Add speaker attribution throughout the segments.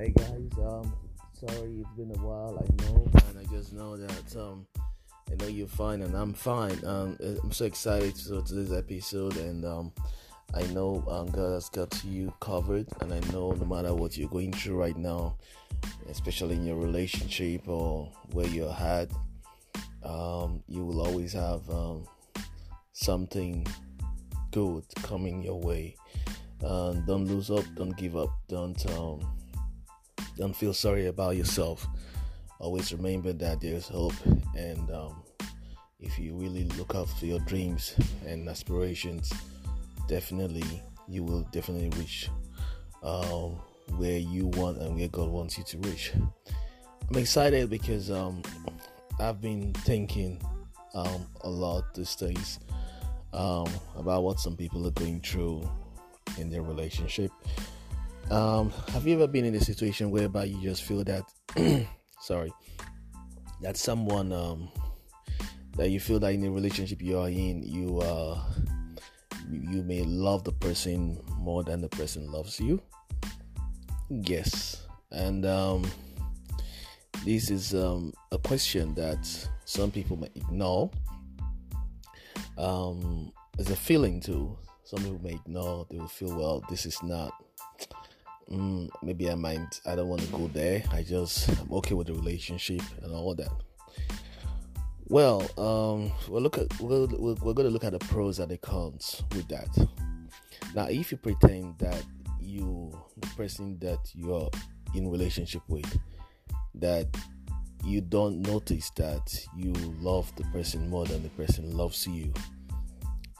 Speaker 1: Hey guys, um, sorry it's been a while. I know, and I just know that um, I know you're fine and I'm fine. Um, I'm so excited to today's episode, and um, I know um, God has got you covered, and I know no matter what you're going through right now, especially in your relationship or where you're at, um, you will always have um, something good coming your way. Uh, don't lose up, don't give up, don't um, don't feel sorry about yourself. Always remember that there's hope, and um, if you really look out for your dreams and aspirations, definitely you will definitely reach um, where you want and where God wants you to reach. I'm excited because um, I've been thinking um, a lot these days um, about what some people are going through in their relationship. Um, have you ever been in a situation whereby you just feel that, sorry, that someone um, that you feel that in a relationship you are in, you uh, you may love the person more than the person loves you? Yes, and um, this is um, a question that some people may ignore. Um, there's a feeling too. Some people may ignore. They will feel, well, this is not. Mm, maybe I might. I don't want to go there. I just I'm okay with the relationship and all that. Well, um, we'll look at we're, we're, we're going to look at the pros and the cons with that. Now, if you pretend that you, the person that you're in relationship with, that you don't notice that you love the person more than the person loves you,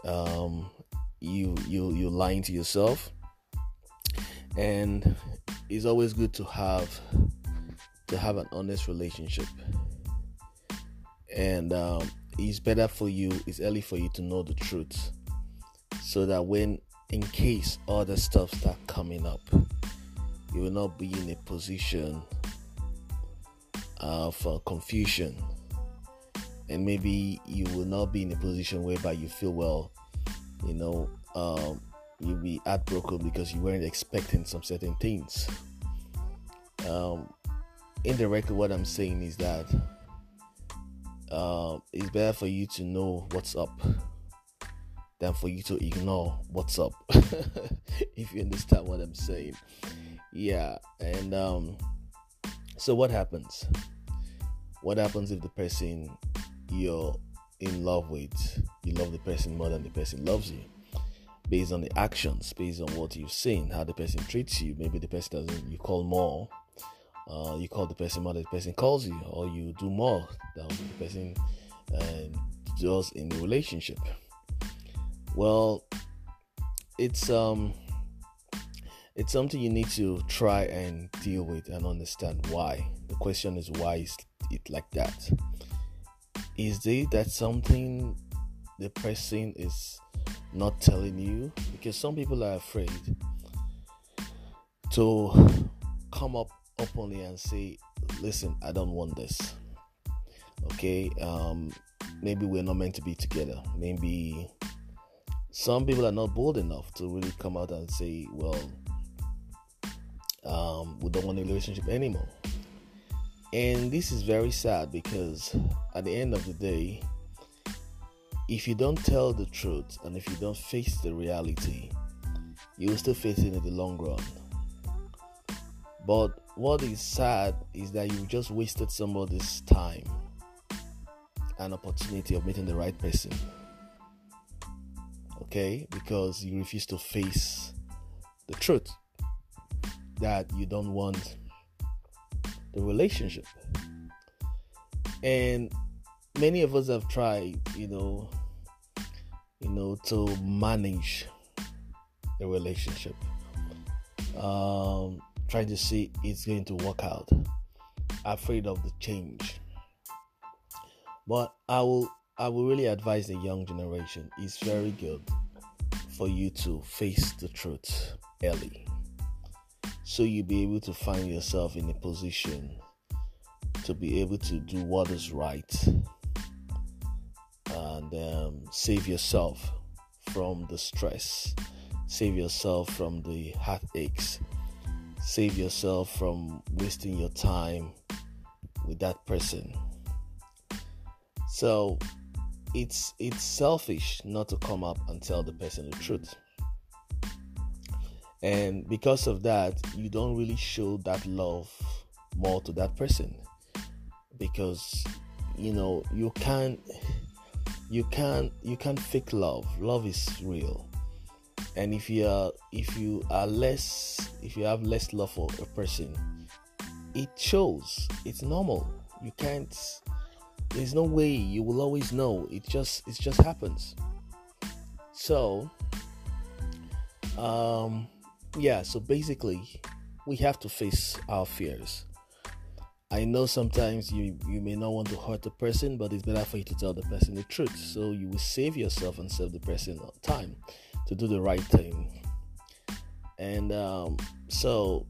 Speaker 1: um, you you you lying to yourself, and it's always good to have to have an honest relationship. And um, it's better for you it's early for you to know the truth so that when in case other stuff start coming up you will not be in a position of uh, confusion. And maybe you will not be in a position whereby you feel well you know um, you'll be heartbroken because you weren't expecting some certain things um, indirectly what i'm saying is that uh, it's better for you to know what's up than for you to ignore what's up. if you understand what I'm saying. Yeah, and um, so what happens? What happens if the person you're in love with, you love the person more than the person loves you? Based on the actions, based on what you've seen, how the person treats you, maybe the person doesn't, you call more uh, you call the person more the person calls you, or you do more than the person uh, does in the relationship. Well, it's um, it's something you need to try and deal with and understand why. The question is why is it like that? Is it that something the person is not telling you? Because some people are afraid to come up openly and say, listen, I don't want this. Okay, um, maybe we're not meant to be together. Maybe some people are not bold enough to really come out and say, well, um, we don't want a relationship anymore. And this is very sad because at the end of the day, if you don't tell the truth and if you don't face the reality, you will still face it in the long run. But what is sad is that you just wasted somebody's time and opportunity of meeting the right person. Okay? Because you refuse to face the truth that you don't want the relationship. And many of us have tried, you know, you know, to manage a relationship. Um, trying to see it's going to work out. Afraid of the change. But I will I will really advise the young generation. It's very good for you to face the truth early. So you'll be able to find yourself in a position to be able to do what is right and um, save yourself from the stress, save yourself from the heartaches, save yourself from wasting your time with that person. So it's it's selfish not to come up and tell the person the truth. And because of that, you don't really show that love more to that person because you know you can't you can't you can't fake love. Love is real. And if you are if you are less if you have less love for a person it shows. It's normal. You can't there's no way. You will always know. It just it just happens. So um yeah so basically we have to face our fears I know sometimes you you may not want to hurt the person, but it's better for you to tell the person the truth. So you will save yourself and save the person time to do the right thing. And um, so,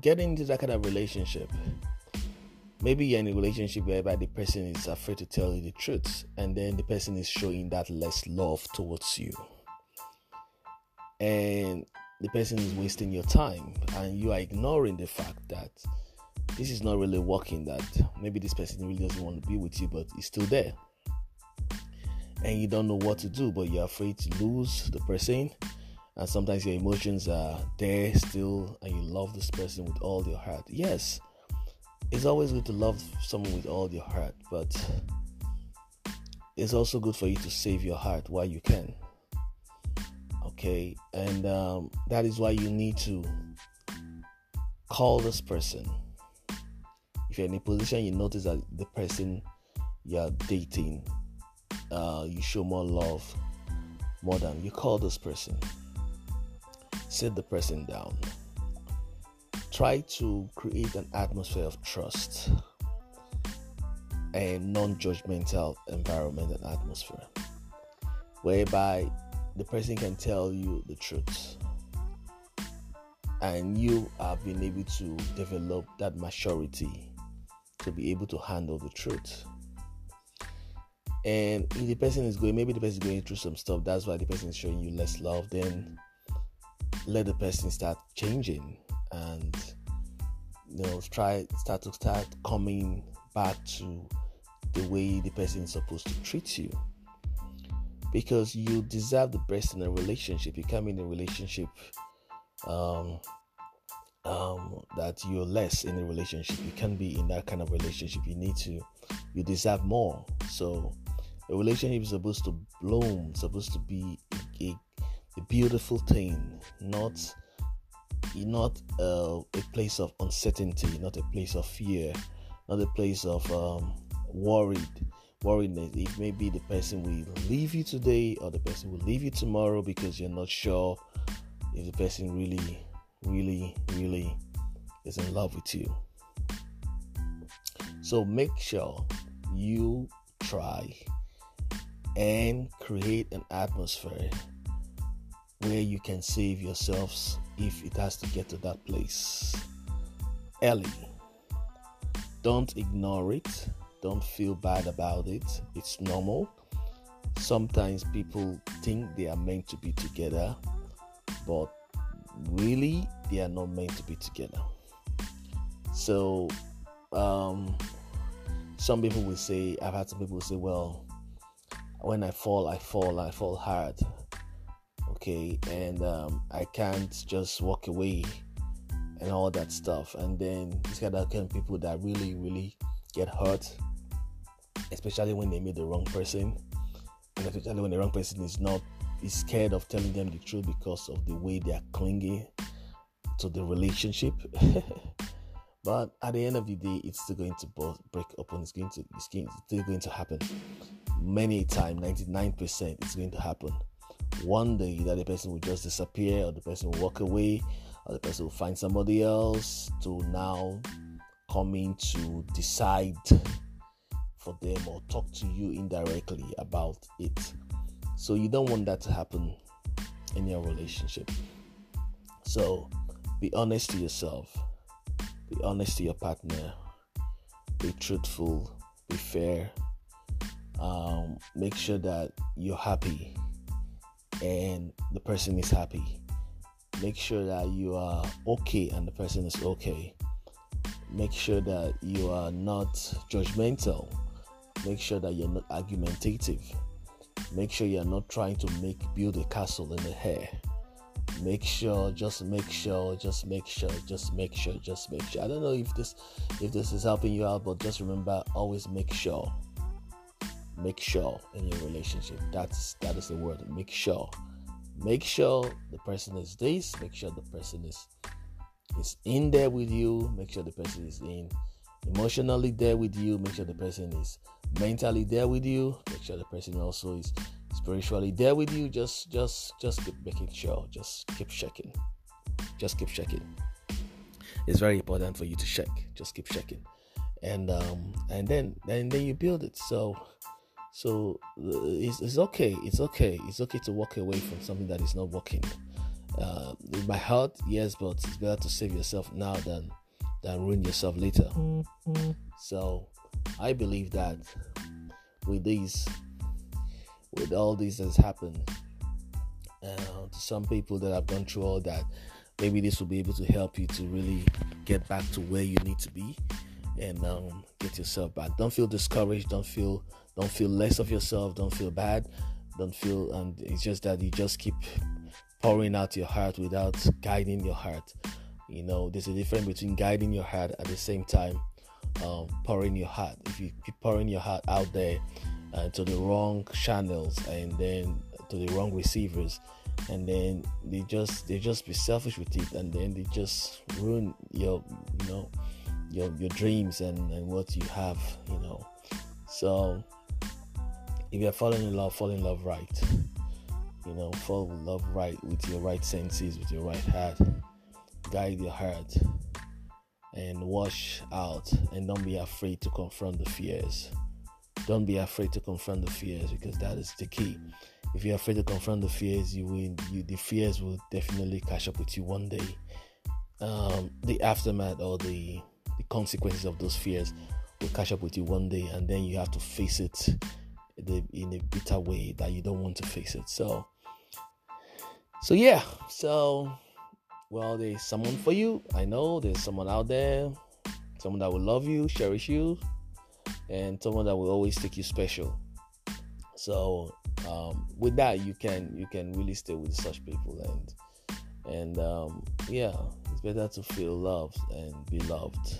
Speaker 1: getting into that kind of relationship, maybe you're in a relationship whereby the person is afraid to tell you the truth, and then the person is showing that less love towards you, and the person is wasting your time, and you are ignoring the fact that this is not really working that maybe this person really doesn't want to be with you but he's still there. And you don't know what to do but you're afraid to lose the person. And sometimes your emotions are there still and you love this person with all your heart. Yes it's always good to love someone with all your heart but it's also good for you to save your heart while you can. Okay and um, that is why you need to call this person if you're in a position you notice that the person you're dating uh, you show more love more than you call this person sit the person down. Try to create an atmosphere of trust a non-judgmental environment and atmosphere whereby the person can tell you the truth and you have been able to develop that maturity to be able to handle the truth. And if the person is going, maybe the person is going through some stuff, that's why the person is showing you less love, then let the person start changing and you know try start to start coming back to the way the person is supposed to treat you because you deserve the best in a relationship you come in a relationship um, um, that you're less in a relationship. You can't be in that kind of relationship. You need to, you deserve more. So, a relationship is supposed to bloom, supposed to be a, a beautiful thing, not not uh, a place of uncertainty, not a place of fear, not a place of um, worried worriedness. It may be the person will leave you today or the person will leave you tomorrow because you're not sure if the person really really, really is in love with you. So make sure you try and create an atmosphere where you can save yourselves if it has to get to that place Ellie, Don't ignore it. Don't feel bad about it. It's normal. Sometimes people think they are meant to be together, but really they are not meant to be together. So, um, some people will say, I've had some people say, well, when I fall, I fall, I fall hard. Okay, and um, I can't just walk away and all that stuff. And then these kind of kind of people that really, really get hurt, especially when they meet the wrong person, and especially when the wrong person is not is scared of telling them the truth because of the way they are clinging to the relationship. but at the end of the day, it's still going to break and it's going to it's still going to happen. Many times, 99% it's going to happen. One day that the person will just disappear or the person will walk away or the person will find somebody else to now come in to decide for them or talk to you indirectly about it so you don't want that to happen in your relationship. So be honest to yourself, be honest to your partner, be truthful, be fair. Um, make sure that you're happy and the person is happy. make sure that you are okay and the person is okay make sure that you are not judgmental make sure that you're not argumentative make sure you're not trying to make build a castle in the air make sure just make sure just make sure just make sure just make sure. I don't know if this if this is helping you out but just remember always make sure. Make sure in your relationship. That's that is the word. Make sure. Make sure the person is this. Make sure the person is is in there with you. Make sure the person is in emotionally there with you. Make sure the person is mentally there with you. Make sure the person also is spiritually. There with you just just just keep making sure. Just keep checking. Just keep checking. It's very important for you to check. Just keep checking. And um and then and then you build it. So so uh, it's, it's okay. It's okay. It's okay to walk away from something that is not working. Uh, might hurt yes but it's better to save yourself now than than ruin yourself later. Mm-hmm. so i believe that with these with all this that's happened uh, to some people that have gone through all that maybe this will be able to help you to really get back to where you need to be and um, get yourself back. Don't feel discouraged. Don't feel don't feel less of yourself. Don't feel bad. Don't feel and it's just that you just keep pouring out your heart without guiding your heart. You know there's a difference between guiding your heart at the same time um, pouring your heart. If you keep pouring your heart out there uh, to the wrong channels and then to the wrong receivers. And then they just they just be selfish with it and then they just ruin your you know your your dreams and, and what you have you know. So if you're falling in love fall in love right. You know fall in love right with your right senses with your right heart. Guide your heart and wash out and don't be afraid to confront the fears don't be afraid to confront the fears because that is the key. If you're afraid to confront the fears, you will you the fears will definitely catch up with you one day. Um, the aftermath or the the consequences of those fears will catch up with you one day, and then you have to face it in a bitter way that you don't want to face it. So, so yeah, so well, there's someone for you. I know there's someone out there, someone that will love you, cherish you, and someone that will always take you special. So um, with that, you can you can really stay with such people and and um, yeah, it's better to feel loved and be loved.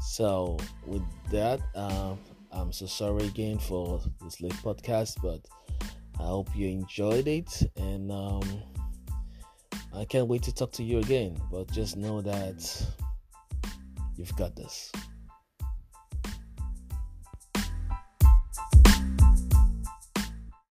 Speaker 1: So with that, um, I'm so sorry again for this late podcast, but I hope you enjoyed it and um, I can't wait to talk to you again. But just know that you've got this.